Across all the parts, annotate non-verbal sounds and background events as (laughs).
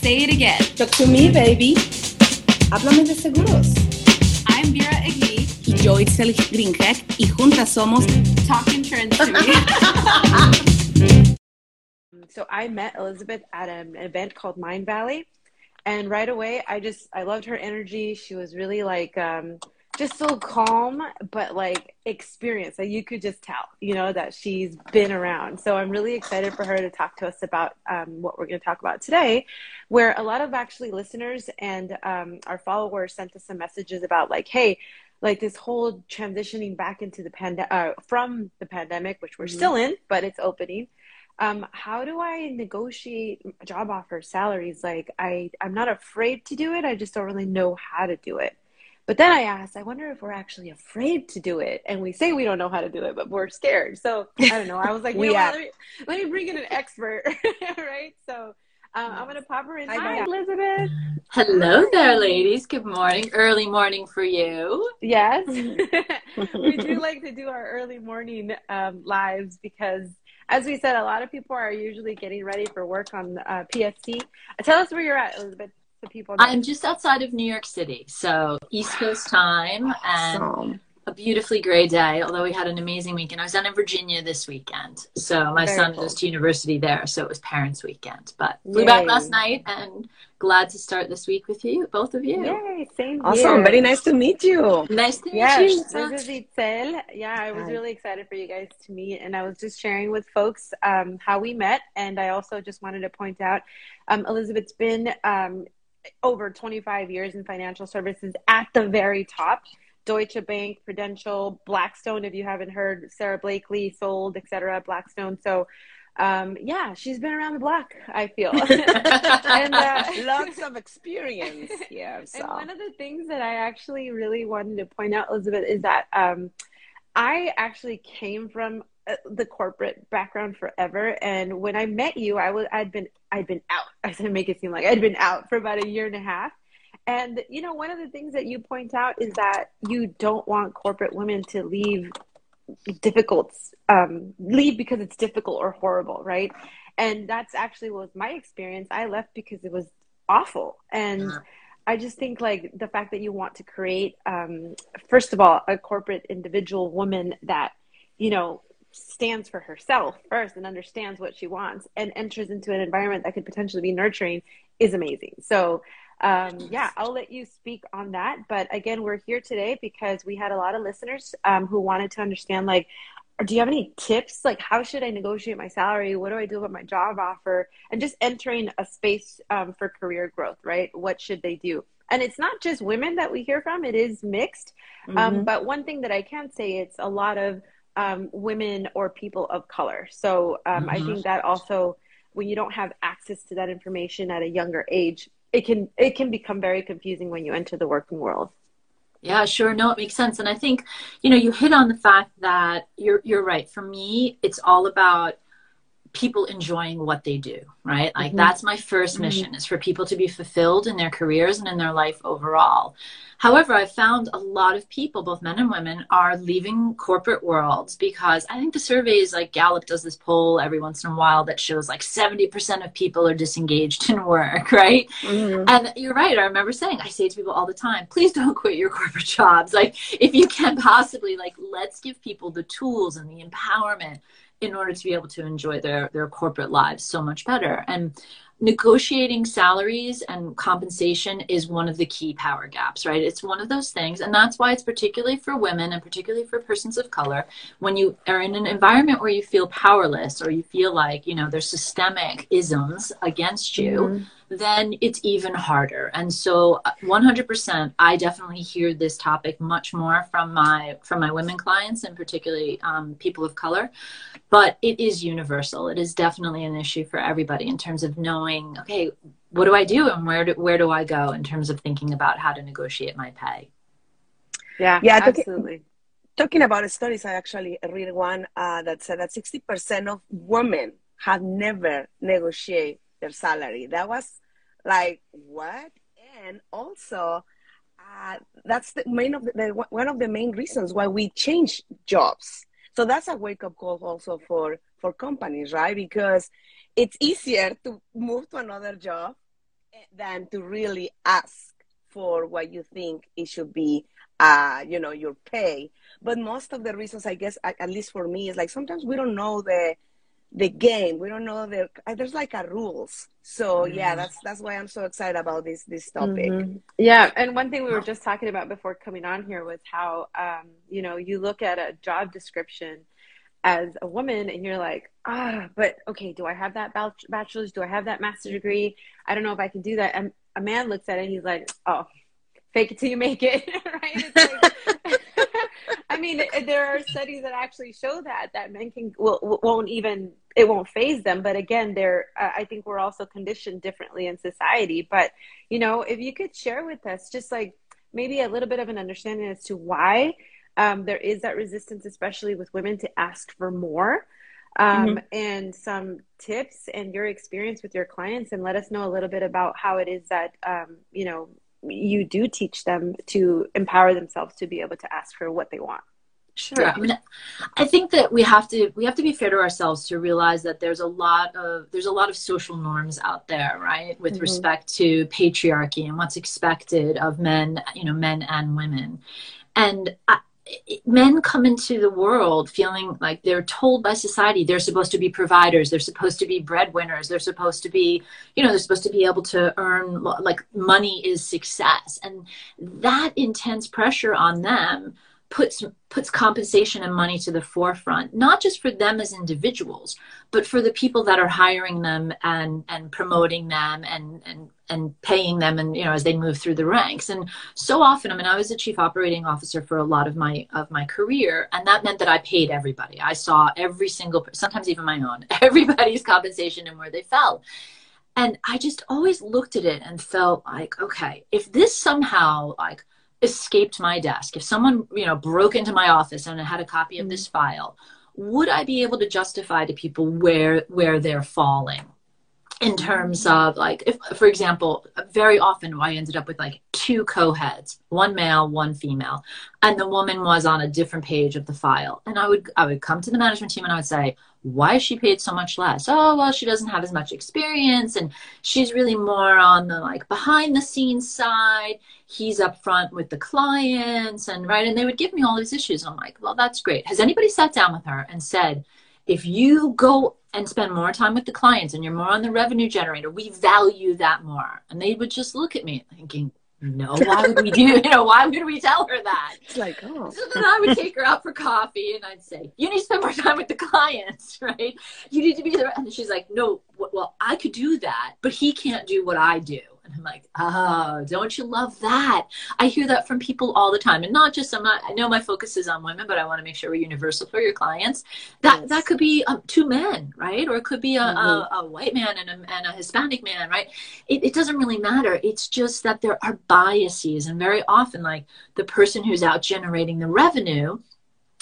Say it again. Talk to me, baby. Háblame de seguros. I'm Vera Igni. Y yo, Itzel Greenheck. Y juntas somos Talk Insurance to me. (laughs) so I met Elizabeth at an event called Mindvalley, and right away I just I loved her energy. She was really like um, just so calm, but like experienced. Like you could just tell, you know, that she's been around. So I'm really excited for her to talk to us about um, what we're going to talk about today, where a lot of actually listeners and um, our followers sent us some messages about like, hey, like this whole transitioning back into the pandemic uh, from the pandemic, which we're mm-hmm. still in, but it's opening. Um, how do I negotiate job offers, salaries? Like I, I'm not afraid to do it. I just don't really know how to do it. But then I asked, I wonder if we're actually afraid to do it. And we say we don't know how to do it, but we're scared. So I don't know. I was like, (laughs) we let, me, let me bring in an expert, (laughs) right? So um, I'm going to pop her in. Hi, Hi Elizabeth. Hello there, ladies. Good morning. Early morning for you. Yes. (laughs) we do like to do our early morning um, lives because, as we said, a lot of people are usually getting ready for work on uh, PST. Tell us where you're at, Elizabeth the people? Know? I'm just outside of New York City, so East Coast time, awesome. and a beautifully gray day. Although we had an amazing weekend. I was down in Virginia this weekend, so my Very son cool. goes to university there, so it was parents' weekend. But flew Yay. back last night, and glad to start this week with you, both of you. Yay! Same Awesome. Here. Very nice to meet you. Nice to yes, meet you. This is Itzel. Yeah, I was Hi. really excited for you guys to meet, and I was just sharing with folks um, how we met, and I also just wanted to point out um, Elizabeth's been um, over 25 years in financial services at the very top. Deutsche Bank, Prudential, Blackstone, if you haven't heard, Sara Blakely sold, etc. Blackstone. So, um, yeah, she's been around the block, I feel. (laughs) and uh, lots of experience. Yeah. (laughs) So. And one of the things that I actually really wanted to point out, Elizabeth, is that um, I actually came from the corporate background forever. And when i met you i was i'd been i'd been out. (laughs) I said make it seem like i'd been out for about a year and a half. And you know one of the things that you point out is that you don't want corporate women to leave difficult um, leave because it's difficult or horrible right? And that's actually was my experience. I left because it was awful. And uh-huh. I just think like the fact that you want to create, um, first of all, a corporate individual woman that, you know, stands for herself first and understands what she wants and enters into an environment that could potentially be nurturing is amazing. So, um, yeah, I'll let you speak on that. But again, we're here today because we had a lot of listeners um, who wanted to understand like, do you have any tips? Like, how should I negotiate my salary? What do I do about my job offer? And just entering a space um, for career growth, right? What should they do? And it's not just women that we hear from, it is mixed. Um, mm-hmm. but one thing that I can say, it's a lot of um, women or people of color. So um, mm-hmm. I think that also when you don't have access to that information at a younger age, it can it can become very confusing when you enter the working world. Yeah, sure. No, it makes sense. And I think, you know, you hit on the fact that you're you're right. For me, it's all about people enjoying what they do, right? Like mm-hmm. that's my first mm-hmm. mission mm-hmm. is for people to be fulfilled in their careers and in their life overall. However, I've found a lot of people, both men and women, are leaving corporate worlds because I think the surveys, like Gallup does this poll every once in a while that shows like 70% of people are disengaged (laughs) in work, right? Mm-hmm. And you're right. I remember saying, I say to people all the time, please don't quit your corporate jobs. Like, if you can possibly, like, let's give people the tools and the empowerment in order to be able to enjoy their their corporate lives so much better and negotiating salaries and compensation is one of the key power gaps, right? It's one of those things. And that's why it's particularly for women and particularly for persons of color, when you are in an environment where you feel powerless or you feel like, you know, there's systemic isms against you. Mm-hmm then it's even harder. And so 100% uh, I definitely hear this topic much more from my from my women clients and particularly um, people of color. But it is universal. It is definitely an issue for everybody in terms of knowing, okay, what do I do and where do, where do I go in terms of thinking about how to negotiate my pay? Yeah, yeah, absolutely. Talking, about studies, I actually read one uh, that said that 60% of women have never negotiated their salary. That was like what? And also, uh, that's the main of the, the, one of the main reasons why we change jobs. So that's a wake up call also for for companies, right? Because it's easier to move to another job than to really ask for what you think it should be uh, you know your pay but most of the reasons i guess at least for me is like sometimes we don't know the the game. We don't know the uh, there's like a rules. So yeah mm-hmm. that's that's why i'm so excited about this this topic. Mm-hmm. yeah and one thing we were just talking about before coming on here was how um, you know you look at a job description as a woman and you're like ah but okay do i have that bachelor's? Do i have that master's degree? I don't know if i can do that. And a man looks at it and he's like oh fake it till you make it. (laughs) Right? Like, mean there are studies that actually show that that men can will, won't even it won't phase them but again they're uh, i think we're also conditioned differently in society but you know if you could share with us just like maybe a little bit of an understanding as to why um, there is that resistance, especially with women, to ask for more. Um, mm-hmm. And some tips and your experience with your clients, and let us know a little bit about how it is that um, you know you do teach them to empower themselves to be able to ask for what they want. Sure. I mean, I think that we have to we have to be fair to ourselves to realize that there's a lot of there's a lot of social norms out there, right, with mm-hmm. respect to patriarchy and what's expected of men, you know, men and women. And I, men come into the world feeling like they're told by society they're supposed to be providers they're supposed to be breadwinners they're supposed to be you know they're supposed to be able to earn like money is success. And that intense pressure on them puts puts compensation and money to the forefront not just for them as individuals but for the people that are hiring them and and promoting them and and and paying them and you know as they move through the ranks. And so often i mean i was a chief operating officer for a lot of my of my career and that meant that i paid everybody. I saw every single sometimes even my own (laughs) everybody's compensation and where they fell. And i just always looked at it and felt like okay if this somehow like escaped my desk, if someone, you know, broke into my office and had a copy of this mm. file, would I be able to justify to people where where they're falling? in mm. terms of like if for example very often i ended up with like two co-heads one male one female and the woman was on a different page of the file. And i would i would come to the management team and i would say why she paid so much less? Oh well she doesn't have as much experience and she's really more on the like behind the scenes side. He's up front with the clients and right and they would give me all these issues. I'm like well that's great. Has anybody sat down with her and said if you go and spend more time with the clients and you're more on the revenue generator, we value that more. And they would just look at me thinking, no, why would we do, (laughs) you know, why would we tell her that? It's like, oh. So then I would take her out for coffee and I'd say, you need to spend more time with the clients, (laughs) right? You need to be there. And she's like, no, well, I could do that, but he can't do what I do. And I'm like, oh, don't you love that? I hear that from people all the time. And not just, I'm not, I know my focus is on women, but I want to make sure we're universal for your clients. That, yes. that could be um, two men, right? Or it could be a, mm-hmm. a, a, white man and a, and a Hispanic man, right? It, it doesn't really matter. It's just that there are biases. And very often, like the person who's out generating the revenue,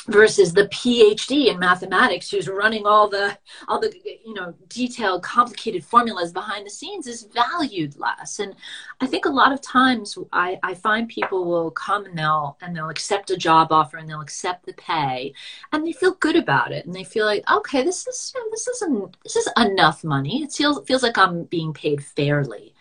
versus the phd in mathematics who's running all the all the you know detailed complicated formulas behind the scenes is valued less. And i think a lot of times i i find people will come and they'll and they'll accept a job offer and they'll accept the pay and they feel good about it and they feel like okay this is this isn't this is enough money. It feels feels like i'm being paid fairly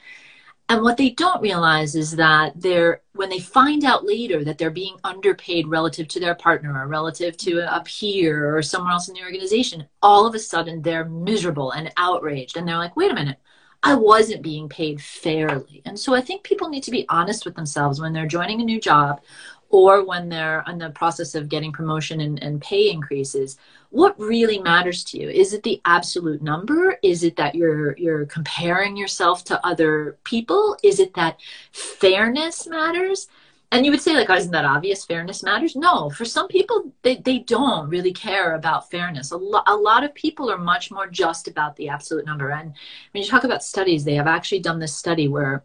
and what they don't realize is that they're when they find out later that they're being underpaid relative to their partner or relative to a peer or somewhere else in the organization, all of a sudden they're miserable and outraged. And they're like, wait a minute, I wasn't being paid fairly. And so I think people need to be honest with themselves when they're joining a new job or when they're in the process of getting promotion and, and pay increases what really matters to you? Is it the absolute number? Is it that you're you're comparing yourself to other people? Is it that fairness matters? And you would say like oh, isn't that obvious? Fairness matters? No for some people they, they don't really care about fairness. A, lo- a lot of people are much more just about the absolute number. And when you talk about studies they have actually done this study where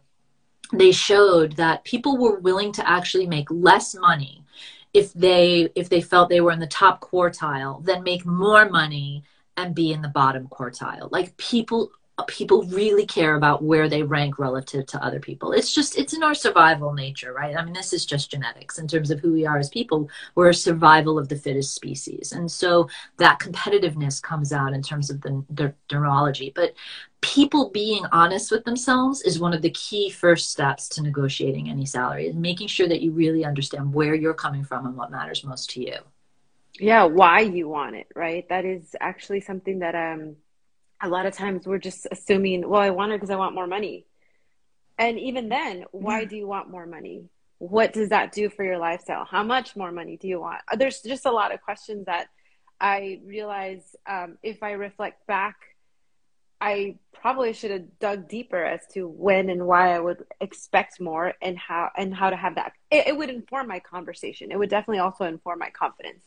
they showed that people were willing to actually make less money if they if they felt they were in the top quartile than make more money and be in the bottom quartile. Like people people really care about where they rank relative to other people. It's just, it's in our survival nature, right? I mean, this is just genetics in terms of who we are as people. We're a survival of the fittest species. And so that competitiveness comes out in terms of the, the neurology. But people being honest with themselves is one of the key first steps to negotiating any salary, is making sure that you really understand where you're coming from and what matters most to you. Yeah, why you want it, right? That is actually something that um a lot of times we're just assuming, well, I want it because I want more money. And even then, why do you want more money? What does that do for your lifestyle? How much more money do you want? Uh, there's just a lot of questions that I realize um, if I reflect back, I probably should have dug deeper as to when and why I would expect more and how and how to have that. It, it would inform my conversation. It would definitely also inform my confidence.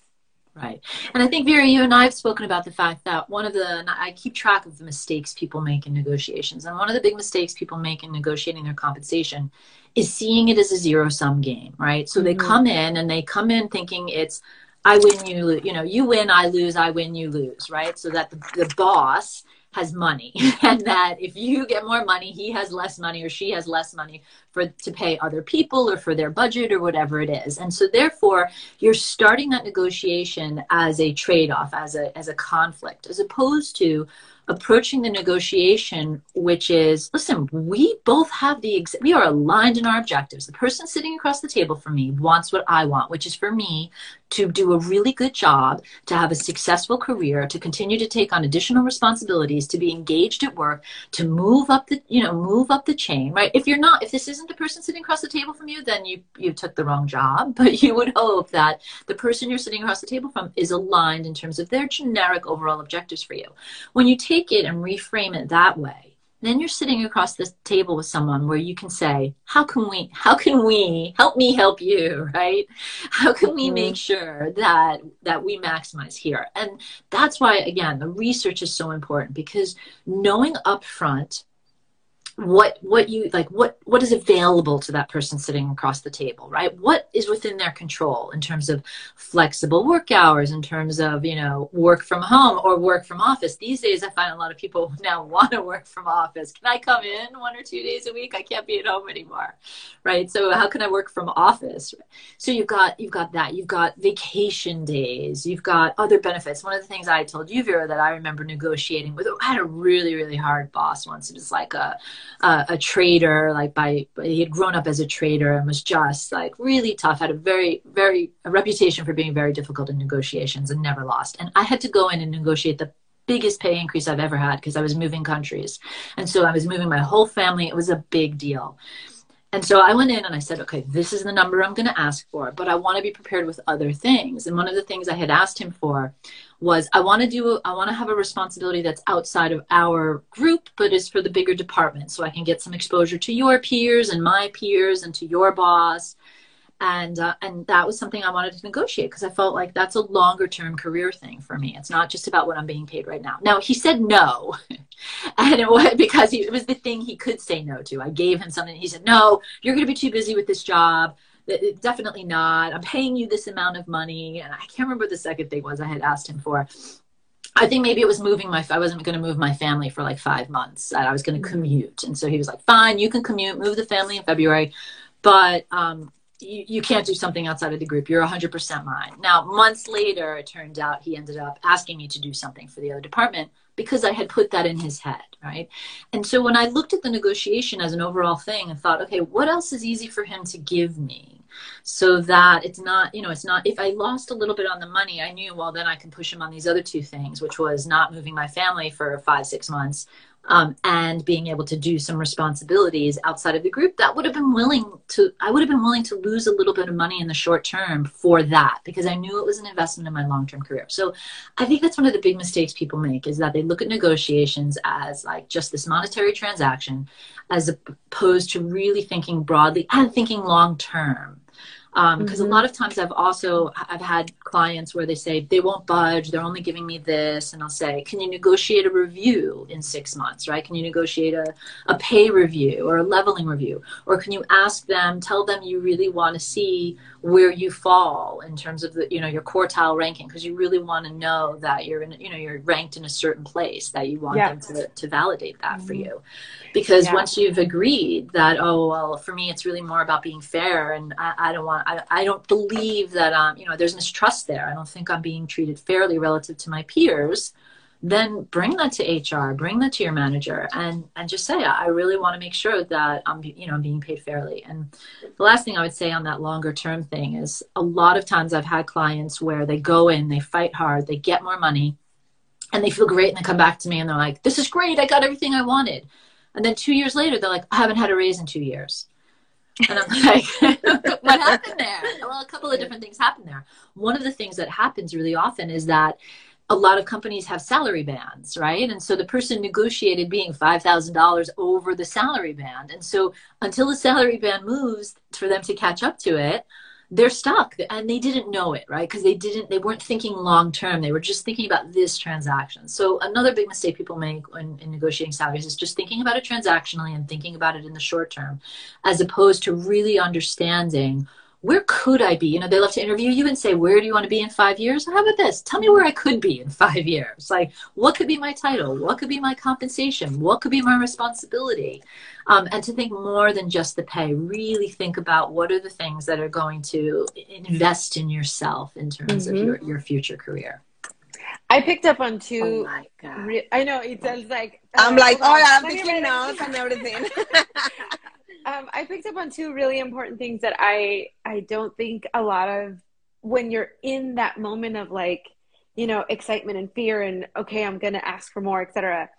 Right. And I think, Vera, you and I have spoken about the fact that one of the, I keep track of the mistakes people make in negotiations. And one of the big mistakes people make in negotiating their compensation is seeing it as a zero sum game, right? So mm-hmm. they come in and they come in thinking it's, I win, you lose, you know, you win, I lose, I win, you lose, right? So that the, the boss has money (laughs) and that if you get more money he has less money or she has less money for to pay other people or for their budget or whatever it is and so therefore you're starting that negotiation as a trade-off as a as a conflict as opposed to approaching the negotiation, which is listen, we both have the, ex- we are aligned in our objectives. The person sitting across the table from me wants what I want, which is for me to do a really good job, to have a successful career, to continue to take on additional responsibilities, to be engaged at work, to move up the, you know, move up the chain, right? If you're not, if this isn't the person sitting across the table from you, then you, you took the wrong job, (laughs) but you would hope that the person you're sitting across the table from is aligned in terms of their generic overall objectives for you. When you take it and reframe it that way, then you're sitting across the table with someone where you can say how can we how can we help me help you (laughs) right how can we mm-hmm. make sure that that we maximize here and that's why again the research is so important because knowing upfront what what you like what what is available to that person sitting across the table right? What is within their control in terms of flexible work hours in terms of you know work from home or work from office? These days i find a lot of people (laughs) now want to work from office. Can i come in one or two days a week? I can't be at home anymore right? So how can i work from office? So you've got you've got that. You've got vacation days. You've got other benefits. One of the things i told you vera that i remember negotiating with i had a really really hard boss once. It was like a uh, a trader, like by he had grown up as a trader and was just like really tough. Had a very very a reputation for being very difficult in negotiations and never lost. And I had to go in and negotiate the biggest pay increase I've ever had because I was moving countries, and so I was moving my whole family. It was a big deal. And so I went in and I said, okay, this is the number I'm going to ask for, but I want to be prepared with other things. And one of the things I had asked him for was I want to do I want to have a responsibility that's outside of our group but is for the bigger department so I can get some exposure to your peers and my peers and to your boss and uh, and that was something I wanted to negotiate because I felt like that's a longer term career thing for me. It's not just about what I'm being paid right now. Now he said no, (laughs) and it was because he, it was the thing he could say no to. I gave him something. He said, "No, you're going to be too busy with this job definitely not. I'm paying you this amount of money. And I can't remember what the second thing was I had asked him for. I think maybe it was moving my, I wasn't going to move my family for like five months. I was going to mm-hmm. commute. And so he was like, fine, you can commute, move the family in February. But um, you, you can't do something outside of the group. You're 100% mine. Now, months later, it turned out he ended up asking me to do something for the other department because I had put that in his head, right? And so when I looked at the negotiation as an overall thing and thought, okay, what else is easy for him to give me? so that it's not you know it's not if i lost a little bit on the money i knew well then i can push him on these other two things which was not moving my family for five six months um, and being able to do some responsibilities outside of the group that would have been willing to i would have been willing to lose a little bit of money in the short term for that because i knew it was an investment in my long-term career. So i think that's one of the big mistakes people make is that they look at negotiations as like just this monetary transaction as opposed to really thinking broadly and thinking long term because um, mm-hmm. a lot of times i've also i've had clients where they say they won't budge they're only giving me this and i'll say can you negotiate a review in six months right can you negotiate a, a pay review or a leveling review or can you ask them tell them you really want to see where you fall in terms of the you know your quartile ranking because you really want to know that you're in you know you're ranked in a certain place that you want yeah. them to, to validate that mm-hmm. for you because yeah. once you've agreed that oh well for me it's really more about being fair and i, I don't want I, I don't believe that um you know there's mistrust there. I don't think i'm being treated fairly relative to my peers. Then bring that to hr bring that to your manager and and just say i really want to make sure that i'm you know i'm being paid fairly. And the last thing i would say on that longer term thing is a lot of times i've had clients where they go in they fight hard they get more money and they feel great and they come back to me and they're like this is great i got everything i wanted. And then two years later, they're like, I haven't had a raise in two years. And I'm (laughs) like, what (laughs) happened there? Well, a couple of different things happened there. One of the things that happens really often is that a lot of companies have salary bands, right? And so the person negotiated being $5,000 over the salary band. And so until the salary band moves for them to catch up to it, they're stuck and they didn't know it right? Because they didn't they weren't thinking long term. They were just thinking about this transaction. So another big mistake people make when in negotiating salaries is just thinking about it transactionally and thinking about it in the short term as opposed to really understanding where could I be? You know, they love to interview you and say, where do you want to be in five years? How about this? Tell me where I could be in (laughs) five years. Like, what could be my title? What could be my compensation? What could be my responsibility? Um, and to think more than just the pay, really think about what are the things that are going to invest in yourself in terms mm-hmm. of your, your future career. I picked up on two. Oh my god! Re- I know it sounds like I'm like, oh yeah, I'm taking notes and everything. (laughs) um, I picked up on two really important things that I I don't think a lot of when you're in that moment of like you know excitement and fear and okay I'm gonna ask for more etc.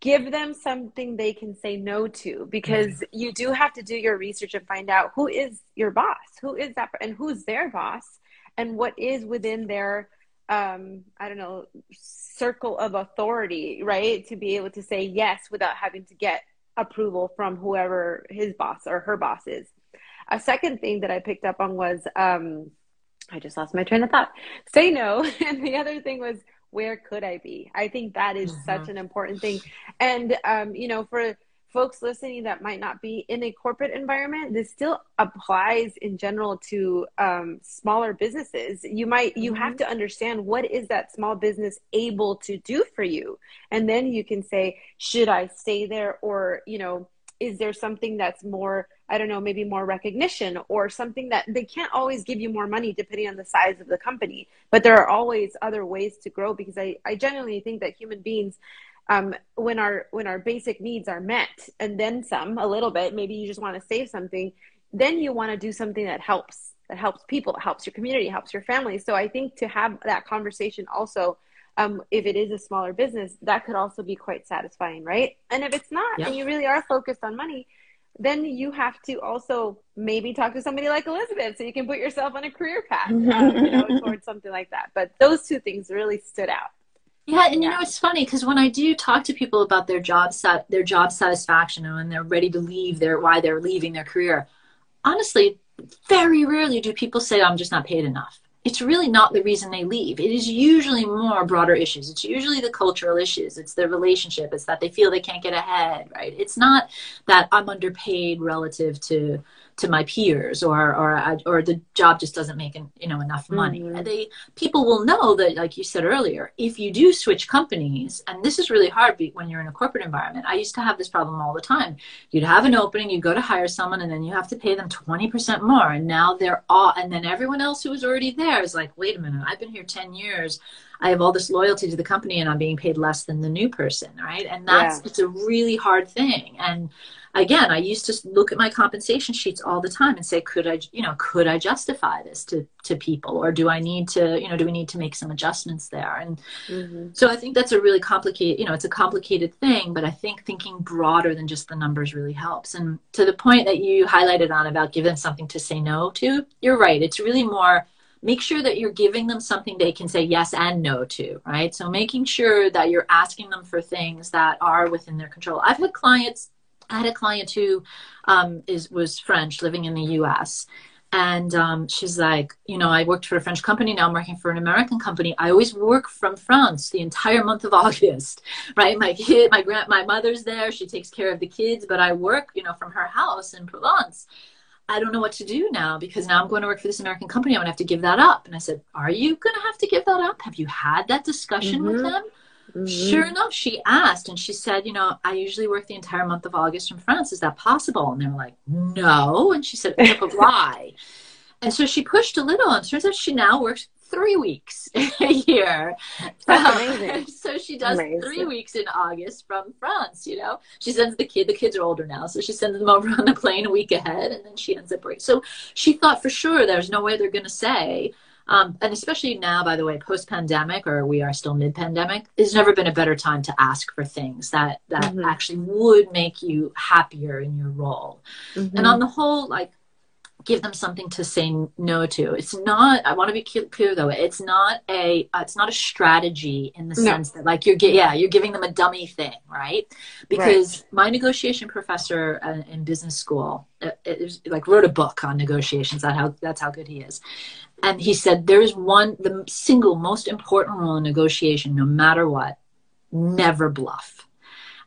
Give them something they can say no to because mm-hmm. you do have to do your research and find out who is your boss, who is that, and who's their boss, and what is within their um i don't know circle of authority right to be able to say yes without having to get approval from whoever his boss or her boss is. A second thing that I picked up on was um, I just lost my train of thought. Say no. (laughs) And the other thing was where could I be? I think that is mm-hmm. such an important thing. And um, you know, for folks listening that might not be in a corporate environment, this still applies in general to um, smaller businesses. You might you mm-hmm. have to understand what is that small business able to do for you, and then you can say, should I stay there, or you know, is there something that's more I don't know, maybe more recognition or something that they can't always give you more money depending on the size of the company. But there are always other ways to grow because I, I genuinely think that human beings um, when our when our basic needs are met and then some a little bit maybe you just want to save something then you want to do something that helps that helps people helps your community helps your family so i think to have that conversation also um, if it is a smaller business that could also be quite satisfying right and if it's not and you really are focused on money then you have to also maybe talk to somebody like Elizabeth so you can put yourself on a career path um, you know, (laughs) towards something like that. But those two things really stood out. Yeah, and you know it's funny because when I do talk to people about their job sat their job satisfaction and when they're ready to leave their why they're leaving their career, honestly, very rarely do people say I'm just not paid enough it's really not the reason they leave. It is usually more broader issues. It's usually the cultural issues. It's the relationship. It's that they feel they can't get ahead, right? It's not that I'm underpaid relative to to my peers or or or the job just doesn't make you know enough money. Mm-hmm. They people will know that, like you said earlier, if you do switch companies, and this is really hard when you're in a corporate environment. I used to have this problem all the time. You'd have an opening, you go to hire someone, and then you have to pay them twenty percent more, and now they're all, and then everyone else who was already there is like, wait a minute, I've been here ten years. I have all this loyalty to the company and I'm being paid less than the new person, right? And that's yeah. it's a really hard thing. And again, I used to look at my compensation sheets all the time and say, could I, you know, could I justify this to to people, or do I need to, you know, do we need to make some adjustments there? And mm-hmm. so I think that's a really complicated, you know, it's a complicated thing, but I think thinking broader than just the numbers really helps. And to the point that you highlighted on about giving something to say no to, you're right. It's really more make sure that you're giving them something they can say yes and no to, right? So making sure that you're asking them for things that are within their control. I've had clients, I had a client who um, is was French living in the U.S. And um, she's like, you know, I worked for a French company. Now I'm working for an American company. I always work from France the entire month of (laughs) August, right? My kid, my grand, my mother's there. She takes care of the kids, but I work, you know, from her house in Provence. I don't know what to do now because now I'm going to work for this American company. I'm going to have to give that up. And I said, Are you going to have to give that up? Have you had that discussion mm-hmm. with them? Mm-hmm. Sure enough, she asked and she said, You know, I usually work the entire month of August from France. Is that possible? And they were like, No. And she said, why? (laughs) and so she pushed a little, and turns out she now works three weeks (laughs) a year. Amazing. (laughs) so she does amazing. three weeks in August from France, you know. She sends the kid, the kids are older now, so she sends them over on the plane a week ahead and then she ends up break. So she thought for sure there's no way they're gonna say um, and especially now, by the way, post pandemic, or we are still mid pandemic, there's never been a better time to ask for things that that mm-hmm. actually would make you happier in your role. Mm-hmm. And on the whole, like give them something to say no to. It's not. I want to be clear though. It's not a. Uh, it's not a strategy in the no. sense that like you're. Yeah, you're giving them a dummy thing, right? Because right. my negotiation professor uh, in business school, uh, it, it, like wrote a book on negotiations. That how that's how good he is. And he said there is one the single most important rule in negotiation, no matter what, never bluff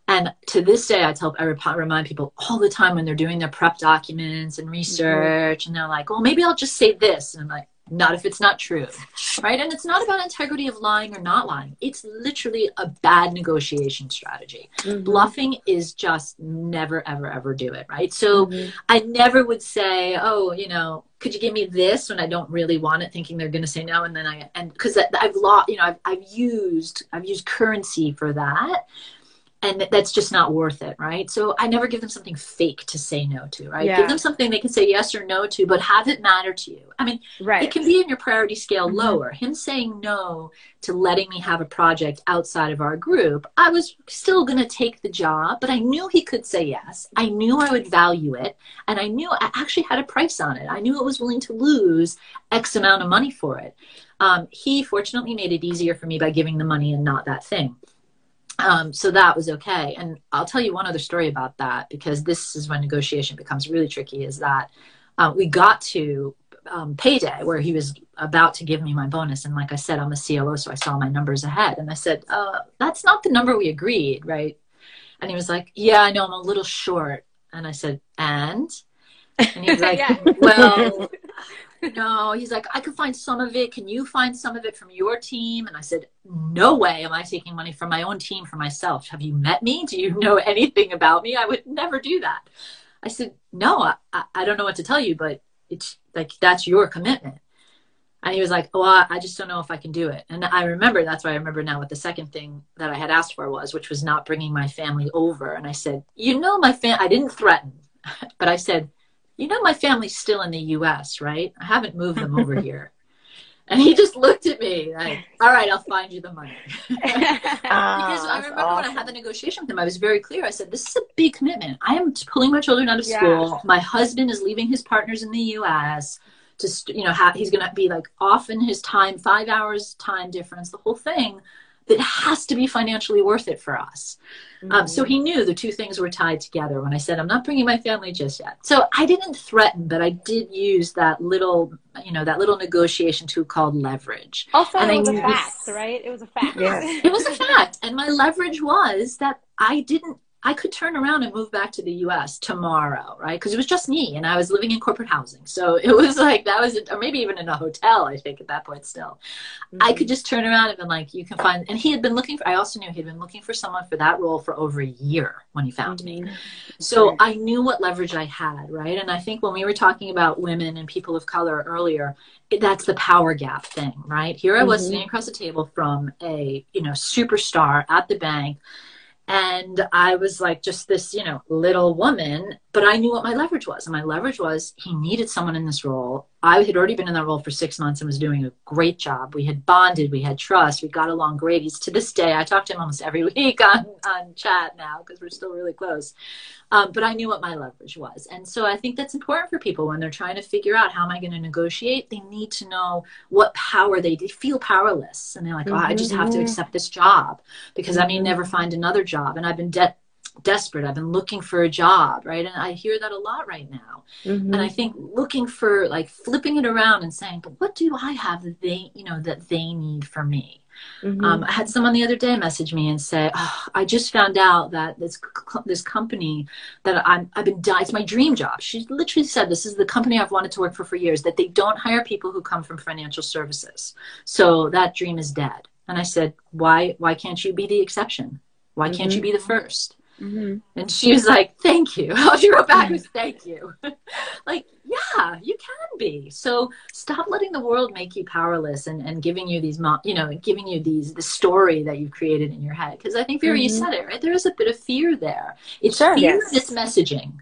and to this day, I tell, I remind people all the time when they're doing their prep documents and mm-hmm. research, mm-hmm. and they're like, well, maybe I'll just say this. And I'm like, not if it's not true. Right. And it's not about integrity of lying or not lying. It's literally a bad negotiation strategy. Mm-hmm. Bluffing is just never, ever, ever do it. Right. So mm-hmm. I never would say, oh, you know, could you give me this when I don't really want it, thinking they're going to say no. And then I, and because I've lost, you know, I've, I've used, I've used currency for that and that's just not worth it right? So i never give them something fake to say no to right? Yeah. give them something they can say yes or no to but have it matter to you. I mean right. it can be in your priority scale mm-hmm. lower. Him saying no to letting me have a project outside of our group i was still going to take the job but i knew he could say yes. I knew i would value it and i knew i actually had a price on it. I knew it was willing to lose x amount of money for it. Um, he fortunately made it easier for me by giving the money and not that thing um, so that was okay. And I'll tell you one other story about that because this is when negotiation becomes really tricky. Is that uh, we got to um, payday where he was about to give me my bonus, and like I said, I'm a COO, so I saw my numbers ahead, and I said, uh, "That's not the number we agreed, right?" And he was like, "Yeah, I know, I'm a little short." And I said, "And?" And he was (laughs) like, "Well." No, he's like, I could find some of it. Can you find some of it from your team? And I said, No way am I taking money from my own team for myself. Have you met me? Do you know anything about me? I would never do that. I said, No, I, I don't know what to tell you, but it's like that's your commitment. And he was like, Oh, I just don't know if I can do it. And I remember that's why I remember now what the second thing that I had asked for was, which was not bringing my family over. And I said, You know, my fam, I didn't threaten, (laughs) but I said, you know, my family's still in the US, right? I haven't moved them over here. And he just looked at me like, all right, I'll find you the money. (laughs) because I ah, remember awesome. when I had the negotiation with him, I was very clear. I said, this is a big commitment. I am pulling my children out of yeah. school. My husband is leaving his partners in the US to, you know, have, he's going to be like off in his time, five hours time difference, the whole thing that has to be financially worth it for us. Mm-hmm. Um, so he knew the two things were tied together when I said, I'm not bringing my family just yet. So I didn't threaten, but I did use that little, you know, that little negotiation tool called leverage. Also, and it was I a fact, right? It was a fact. Yes. (laughs) it was a fact. And my leverage was that I didn't I could turn around and move back to the US tomorrow, right? Because it was just me and I was living in corporate housing. So it was (laughs) like, that was, or maybe even in a hotel, I think at that point still. Mm-hmm. I could just turn around and been like, you can find, and he had been looking for, I also knew he'd been looking for someone for that role for over a year when he found mm-hmm. me. So I knew what leverage I had, right? And I think when we were talking about women and people of color earlier, that's the power gap thing, right? Here I was mm-hmm. sitting across the table from a, you know, superstar at the bank and I was like just this, you know, little woman, but I knew what my leverage was. And my leverage was he needed someone in this role. I had already been in that role for six months and was doing a great job. We had bonded, we had trust, we got along great. He's to this day, I talk to him almost every (laughs) week on, on chat now because we're still really close. Um, but I knew what my leverage was. And so I think that's important for people when they're trying to figure out how am I going to negotiate? They need to know what power they, they feel powerless. And they're like, mm-hmm. oh, I just have to mm-hmm. accept this job because mm-hmm. I may never find another job. And I've been debt desperate. I've been looking for a job, right? And I hear that a lot right now. Mm-hmm. And I think looking for like flipping it around and saying, but what do I have that they, you know, that they need for me? Mm-hmm. Um, I had someone the other day message me and say, oh, "I just found out that this this company that I'm I've been it's my dream job." She literally said, "This is the company I've wanted to work for for years. That they don't hire people who come from financial services, so that dream is dead." And I said, "Why why can't you be the exception? Why can't you be the 1st Mm-hmm. And she was like, "Thank you." (laughs) All she wrote back was, "Thank you." (laughs) like, yeah, you can be. So stop letting the world make you powerless and, and giving you these, mo- you know, giving you these the story that you've created in your head. Because I think Vera, you Mhm. said it right. There is a bit of fear there. It's Sure. fear Yes. that's messaging.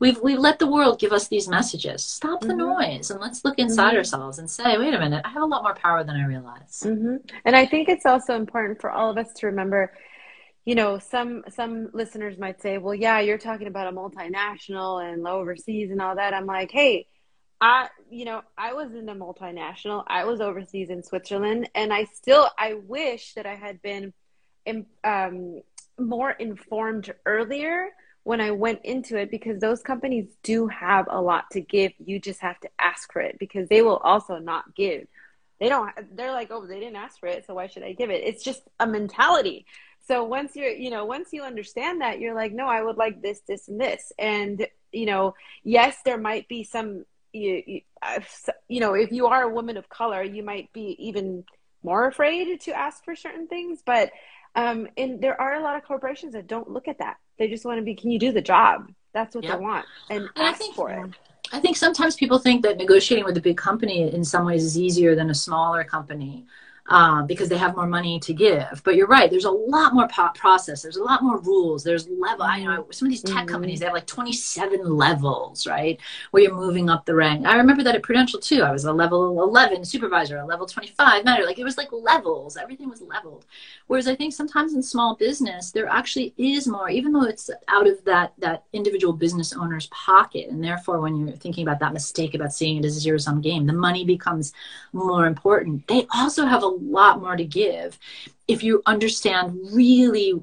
We've we've let the world give us these messages. Stop the Mhm. noise and let's look inside Mhm. ourselves and say, "Wait a minute, I have a lot more power than I realize." hmm And I think it's also important for all of us to remember, you know, some some listeners might say, "Well, yeah, you're talking about a multinational and overseas and all that." I'm like, "Hey, I, you know, I was in a multinational. I was overseas in Switzerland, and I still, I wish that I had been in, um, more informed earlier when I went into it because those companies do have a lot to give. You just have to ask for it because they will also not give. They don't, they're like, oh, they didn't ask for it, so why should I give it? It's just a mentality. So once you're, you know, once you understand that, you're like, no, I would like this, this, and this. And, you know, yes, there might be some, you, you, uh, you know, if you are a woman of color, you might be even more afraid to ask for certain things. But, um, and there are a lot of corporations that don't look at that. They just want to be, can you do the job? That's what Yep. they want. And, And I ask think- for it. I think sometimes people think that negotiating with a big company in some ways is easier than a smaller company um, because they have more money to give. But you're right. There's a lot more po- process. There's a lot more rules. There's level. I know some of these tech Mhm. companies they have like 27 levels, right? Where you're moving up the rank. I remember that at Prudential too. I was a level 11 supervisor, a level 25 manager. Like it was like levels. Everything was leveled. Whereas I think sometimes in small business there actually is more, even though it's out of that that individual business owner's pocket, and therefore when you're thinking about that mistake about seeing it as a zero sum game, the money becomes more important. They also have a lot more to give if you understand really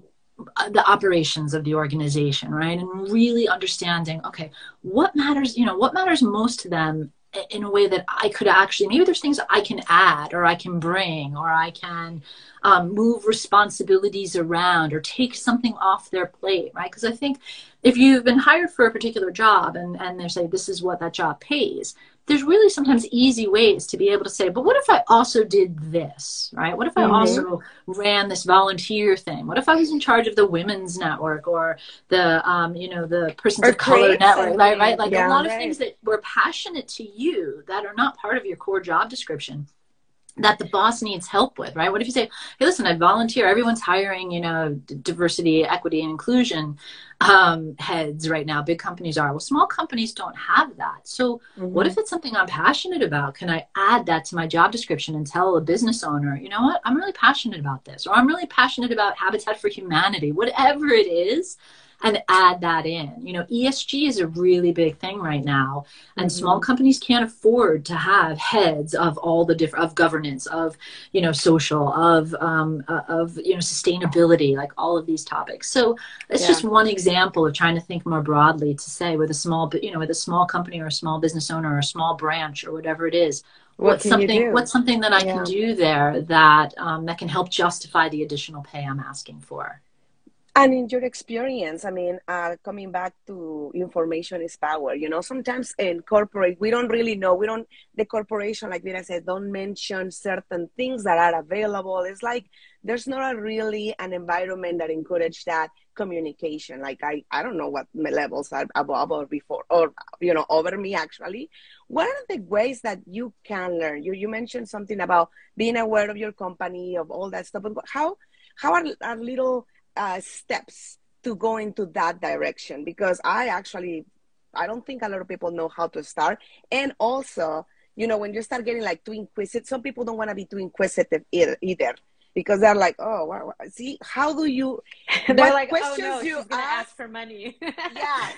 uh, the operations of the organization, right? And really understanding, okay, what matters, you know, what matters most to them in a way that I could actually, maybe there's things I can add or I can bring or I can um, move responsibilities around or take something off their plate, right? Because I think if you've been hired for a particular job and, and they say this is what that job pays, there's really sometimes easy ways to be able to say, but what if I also did this, right? What if I Mhm. also ran this volunteer thing? What if I was in charge of the women's network or the, um, you know, the persons Or of color network, right? Right? Like Yeah, a lot of things that were passionate to you that are not part of your core job description that the boss needs help with, right? What if you say, hey, listen, I volunteer. Everyone's hiring, you know, d- diversity, equity, and inclusion um, heads right now. Big companies are. Well, small companies don't have that. So, what if it's something I'm passionate about? Can I add that to my job description and tell a business owner, you know what, I'm really passionate about this, or I'm really passionate about Habitat for Humanity, whatever it is, and add that in. You know, ESG is a really big thing right now, and Mhm. small companies can't afford to have heads of all the different of governance, of you know, social, of um, uh, of you know, sustainability, like all of these topics. So it's Yeah. just one example of trying to think more broadly to say with a small, you know, with a small company or a small business owner or a small branch or whatever it is. What what's something? What's something that I Yeah. can do there that um, that can help justify the additional pay I'm asking for? And in your experience, I mean, uh, coming back to information is power. You know, sometimes in corporate, we don't really know. We don't, the corporation, like Vera said, don't mention certain things that are available. It's like there's not really an environment that encourage that communication. Like I, I don't know what my levels are above or before, or you know, over me actually. What are the ways that you can learn? You you mentioned something about being aware of your company, of all that stuff. But how how are, are little uh, steps to go into that direction because I actually I don't think a lot of people know how to start. And also, you know, when you start getting like too inquisitive, some people don't want to be too inquisitive either, because they're like, oh, what- see, how do you? (laughs) They're like, oh questions no, you she's gonna ask- ask for money. (laughs) Yeah,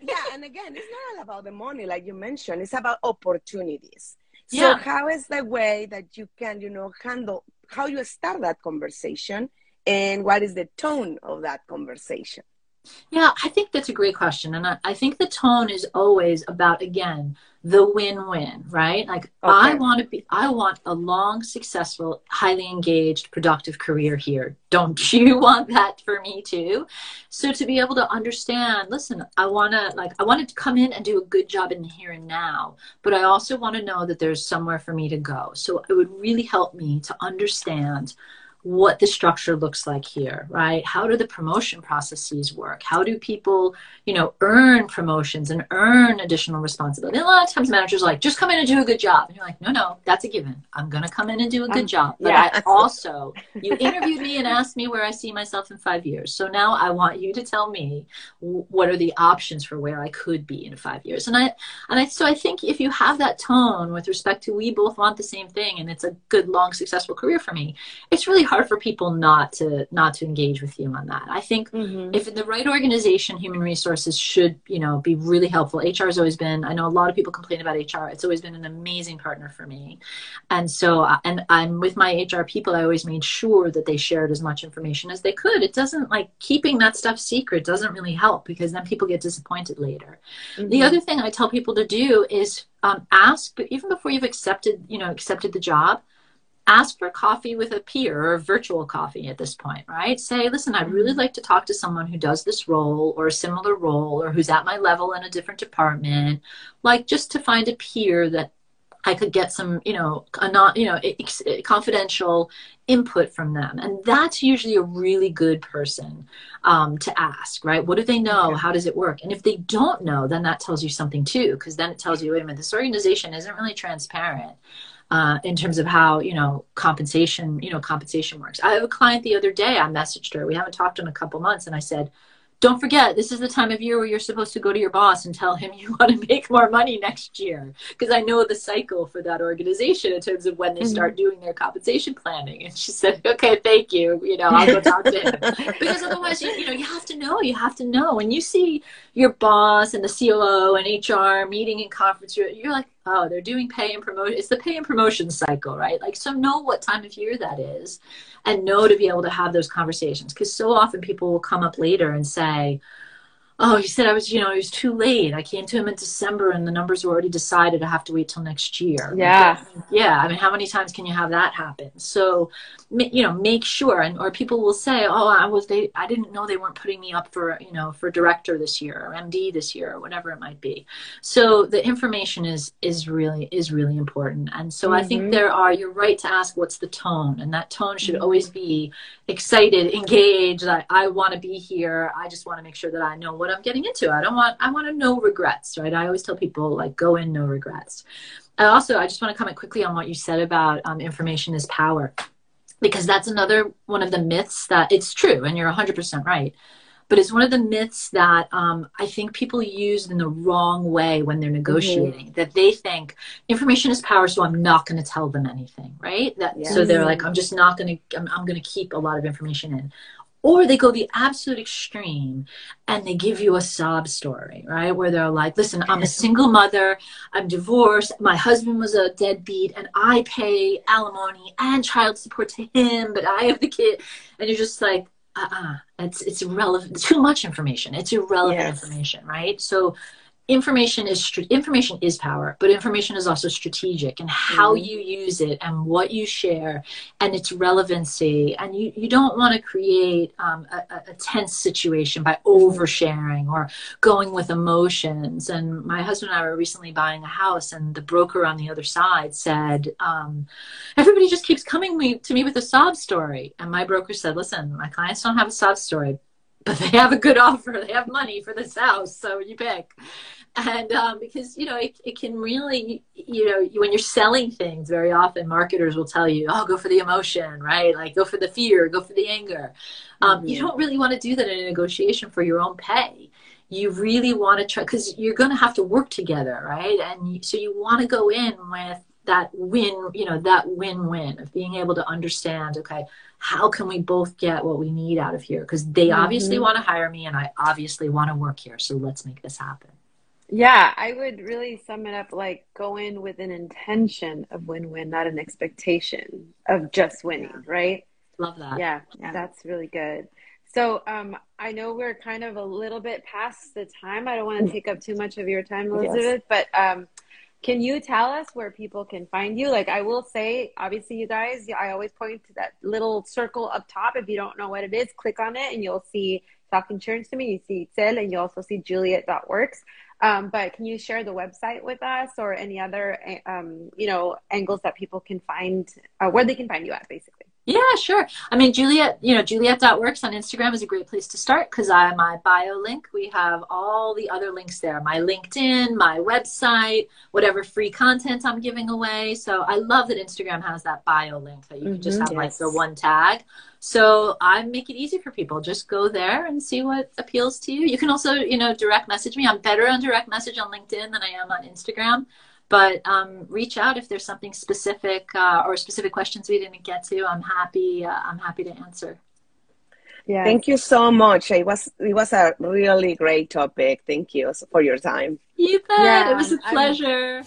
yeah. And again, it's not all about the money, like you mentioned. It's about opportunities. So Yeah. how is the way that you can, you know, handle how you start that conversation, and what is the tone of that conversation? Yeah, I think that's a great question. And I, I think the tone is always about, again, the win-win, right? Like okay. I want to be I want a long, successful, highly engaged, productive career here. Don't (laughs) you want that for me too? So to be able to understand, listen, I want to like I want to come in and do a good job in the here and now, but I also want to know that there's somewhere for me to go. So it would really help me to understand what the structure looks like here, right? How do the promotion processes work? How do people, you know, earn promotions and earn additional responsibility? And a lot of times managers are like, just come in and do a good job. And you're like, no, no, that's a given. I'm going to come in and do a good um, job. But yeah. I also, you interviewed me and asked me where I see myself in five years. So now I want you to tell me what are the options for where I could be in five years. And I, and I, so I think if you have that tone with respect to we both want the same thing and it's a good, long, successful career for me, it's really hard for people not to not to engage with you on that. I think mm-hmm. if in the right organization, human resources should you know be really helpful. HR has always been. I know a lot of people complain about HR. It's always been an amazing partner for me, and so uh, and I'm with my HR people. I always made sure that they shared as much information as they could. It doesn't like keeping that stuff secret doesn't really help because then people get disappointed later. Mm-hmm. The other thing I tell people to do is um, ask, but even before you've accepted, you know, accepted the job, ask for coffee with a peer or virtual coffee at this point, right? Say, listen, I'd really like to talk to someone who does this role or a similar role or who's at my level in a different department, like just to find a peer that I could get some, you know, a not, you know, ex- confidential input from them, and that's usually a really good person um, to ask, right? What do they know? How does it work? And if they don't know, then that tells you something too, because then it tells you, wait a minute, this organization isn't really transparent uh, in terms of how you know compensation you know compensation works. I have a client the other day. I messaged her. We haven't talked in a couple months, and I said, don't forget this is the time of year where you're supposed to go to your boss and tell him (laughs) you want to make more money next year because i know the cycle for that organization in terms of when they mm-hmm. start doing their compensation planning and she said okay thank you you know i'll go (laughs) talk to him because otherwise you, you know you have to know you have to know when you see your boss and the coo and hr meeting in conference you're like oh they're doing pay and promotion it's the pay and promotion cycle right? Like so know what time of year that is and know to be able to have those conversations because so often people will come up later and say oh, he said I was, you know, it was too late. I came to him in December and the numbers were already decided. I have to wait till next year. Yeah. Yeah. I mean, how many times can you have that happen? So, you know, make sure. And, or people will say, oh, I was, they, I didn't know they weren't putting me up for, you know, for director this year or MD this year or whatever it might be. So the information is, is really, is really important. And so mm-hmm. I think mm-hmm. there are, you're right to ask what's the tone and that tone should mm-hmm. always be excited, engaged. I, I want to be here. I just want to make sure that I know what what I'm getting into. I don't want I want to no regrets, right? I always tell people like go in no regrets. I also I just want to comment quickly on what you said about um, information is power, because that's another one of the myths that it's true, and you're 100% right. But it's one of the myths that um, I think people use in the wrong way when they're negotiating. Mm-hmm. That they think information is power, so I'm not going to tell them anything, right? That yes. so they're like, I'm just not going to. I'm, I'm going to keep a lot of information in or they go the absolute extreme and they give you a sob story, right? Where they're like, listen, I'm a single mother, I'm divorced, my husband was a deadbeat, and I pay alimony and child support to him, but I have the kid. And you're just like, uh uh-uh. uh it's, it's irrelevant, too much information. It's irrelevant yes. information, right? So information is information is power but information is also strategic and how mm-hmm. you use it and what you share and its relevancy. And you, you don't want to create um, a, a, tense situation by oversharing or going with emotions. And my husband and i were recently buying a house and the broker on the other side said um, everybody just keeps coming me, to me with a sob story. And my broker said listen my clients don't have a sob story but they have a good (laughs) offer. They have money for this house, so you pick and um, because you know it, it can really you know when you're selling things very often marketers will tell you oh go for the emotion right? Like go for the fear go for the anger. Um, mm-hmm. you don't really want to do that in a negotiation for your own pay. You really want to try because you're going to have to work together right? And you, so you want to go in with that win you know that win-win of being able to understand okay how can we both get what we need out of here? Because they mm-hmm. obviously want to hire me and i obviously want to work here so let's make this happen yeah, I would really sum it up like go in with an intention of win win, not an expectation of just winning, right? Love that. Yeah, yeah, that's really good. So um, I know we're kind of a little bit past the time. I don't want to take up too much of your time, Elizabeth, yes. but um, can you tell us where people can find you? Like I will say, obviously, you guys, I always point to that little circle up top. If you don't know what it is, click on it and you'll see Talk Insurance to me. You see Itzel and you also see Juliet.works. Um, but can you share the website with us or any other, um, you know, angles that people can find, uh, where they can find you at, basically? Yeah, sure. I mean, Juliet, you know, Juliet.works on Instagram is a great place to start because I my bio link. We have all the other links there my LinkedIn, my website, whatever free content I'm giving away. So I love that Instagram has that bio link that you can mm-hmm, just have yes. like the one tag. So I make it easy for people. Just go there and see what appeals to you. You can also, you know, direct message me. I'm better on direct message on LinkedIn than I am on Instagram but um, reach out if there's something specific uh, or specific questions we didn't get to. I'm happy. Uh, I'm happy to answer. Yeah. Thank you so much. It was it was a really great topic. Thank you for your time. You bet. Yeah, it was a pleasure. I'm...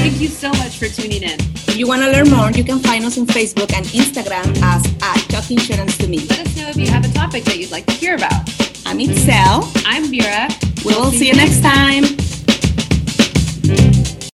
Thank you so much for tuning in. If you want to learn more, you can find us on Facebook and Instagram as at Talk Insurance to Me. Let us know if you have a topic that you'd like to hear about. I'm Itzel. I'm Vera. We'll, we'll see, see you next time.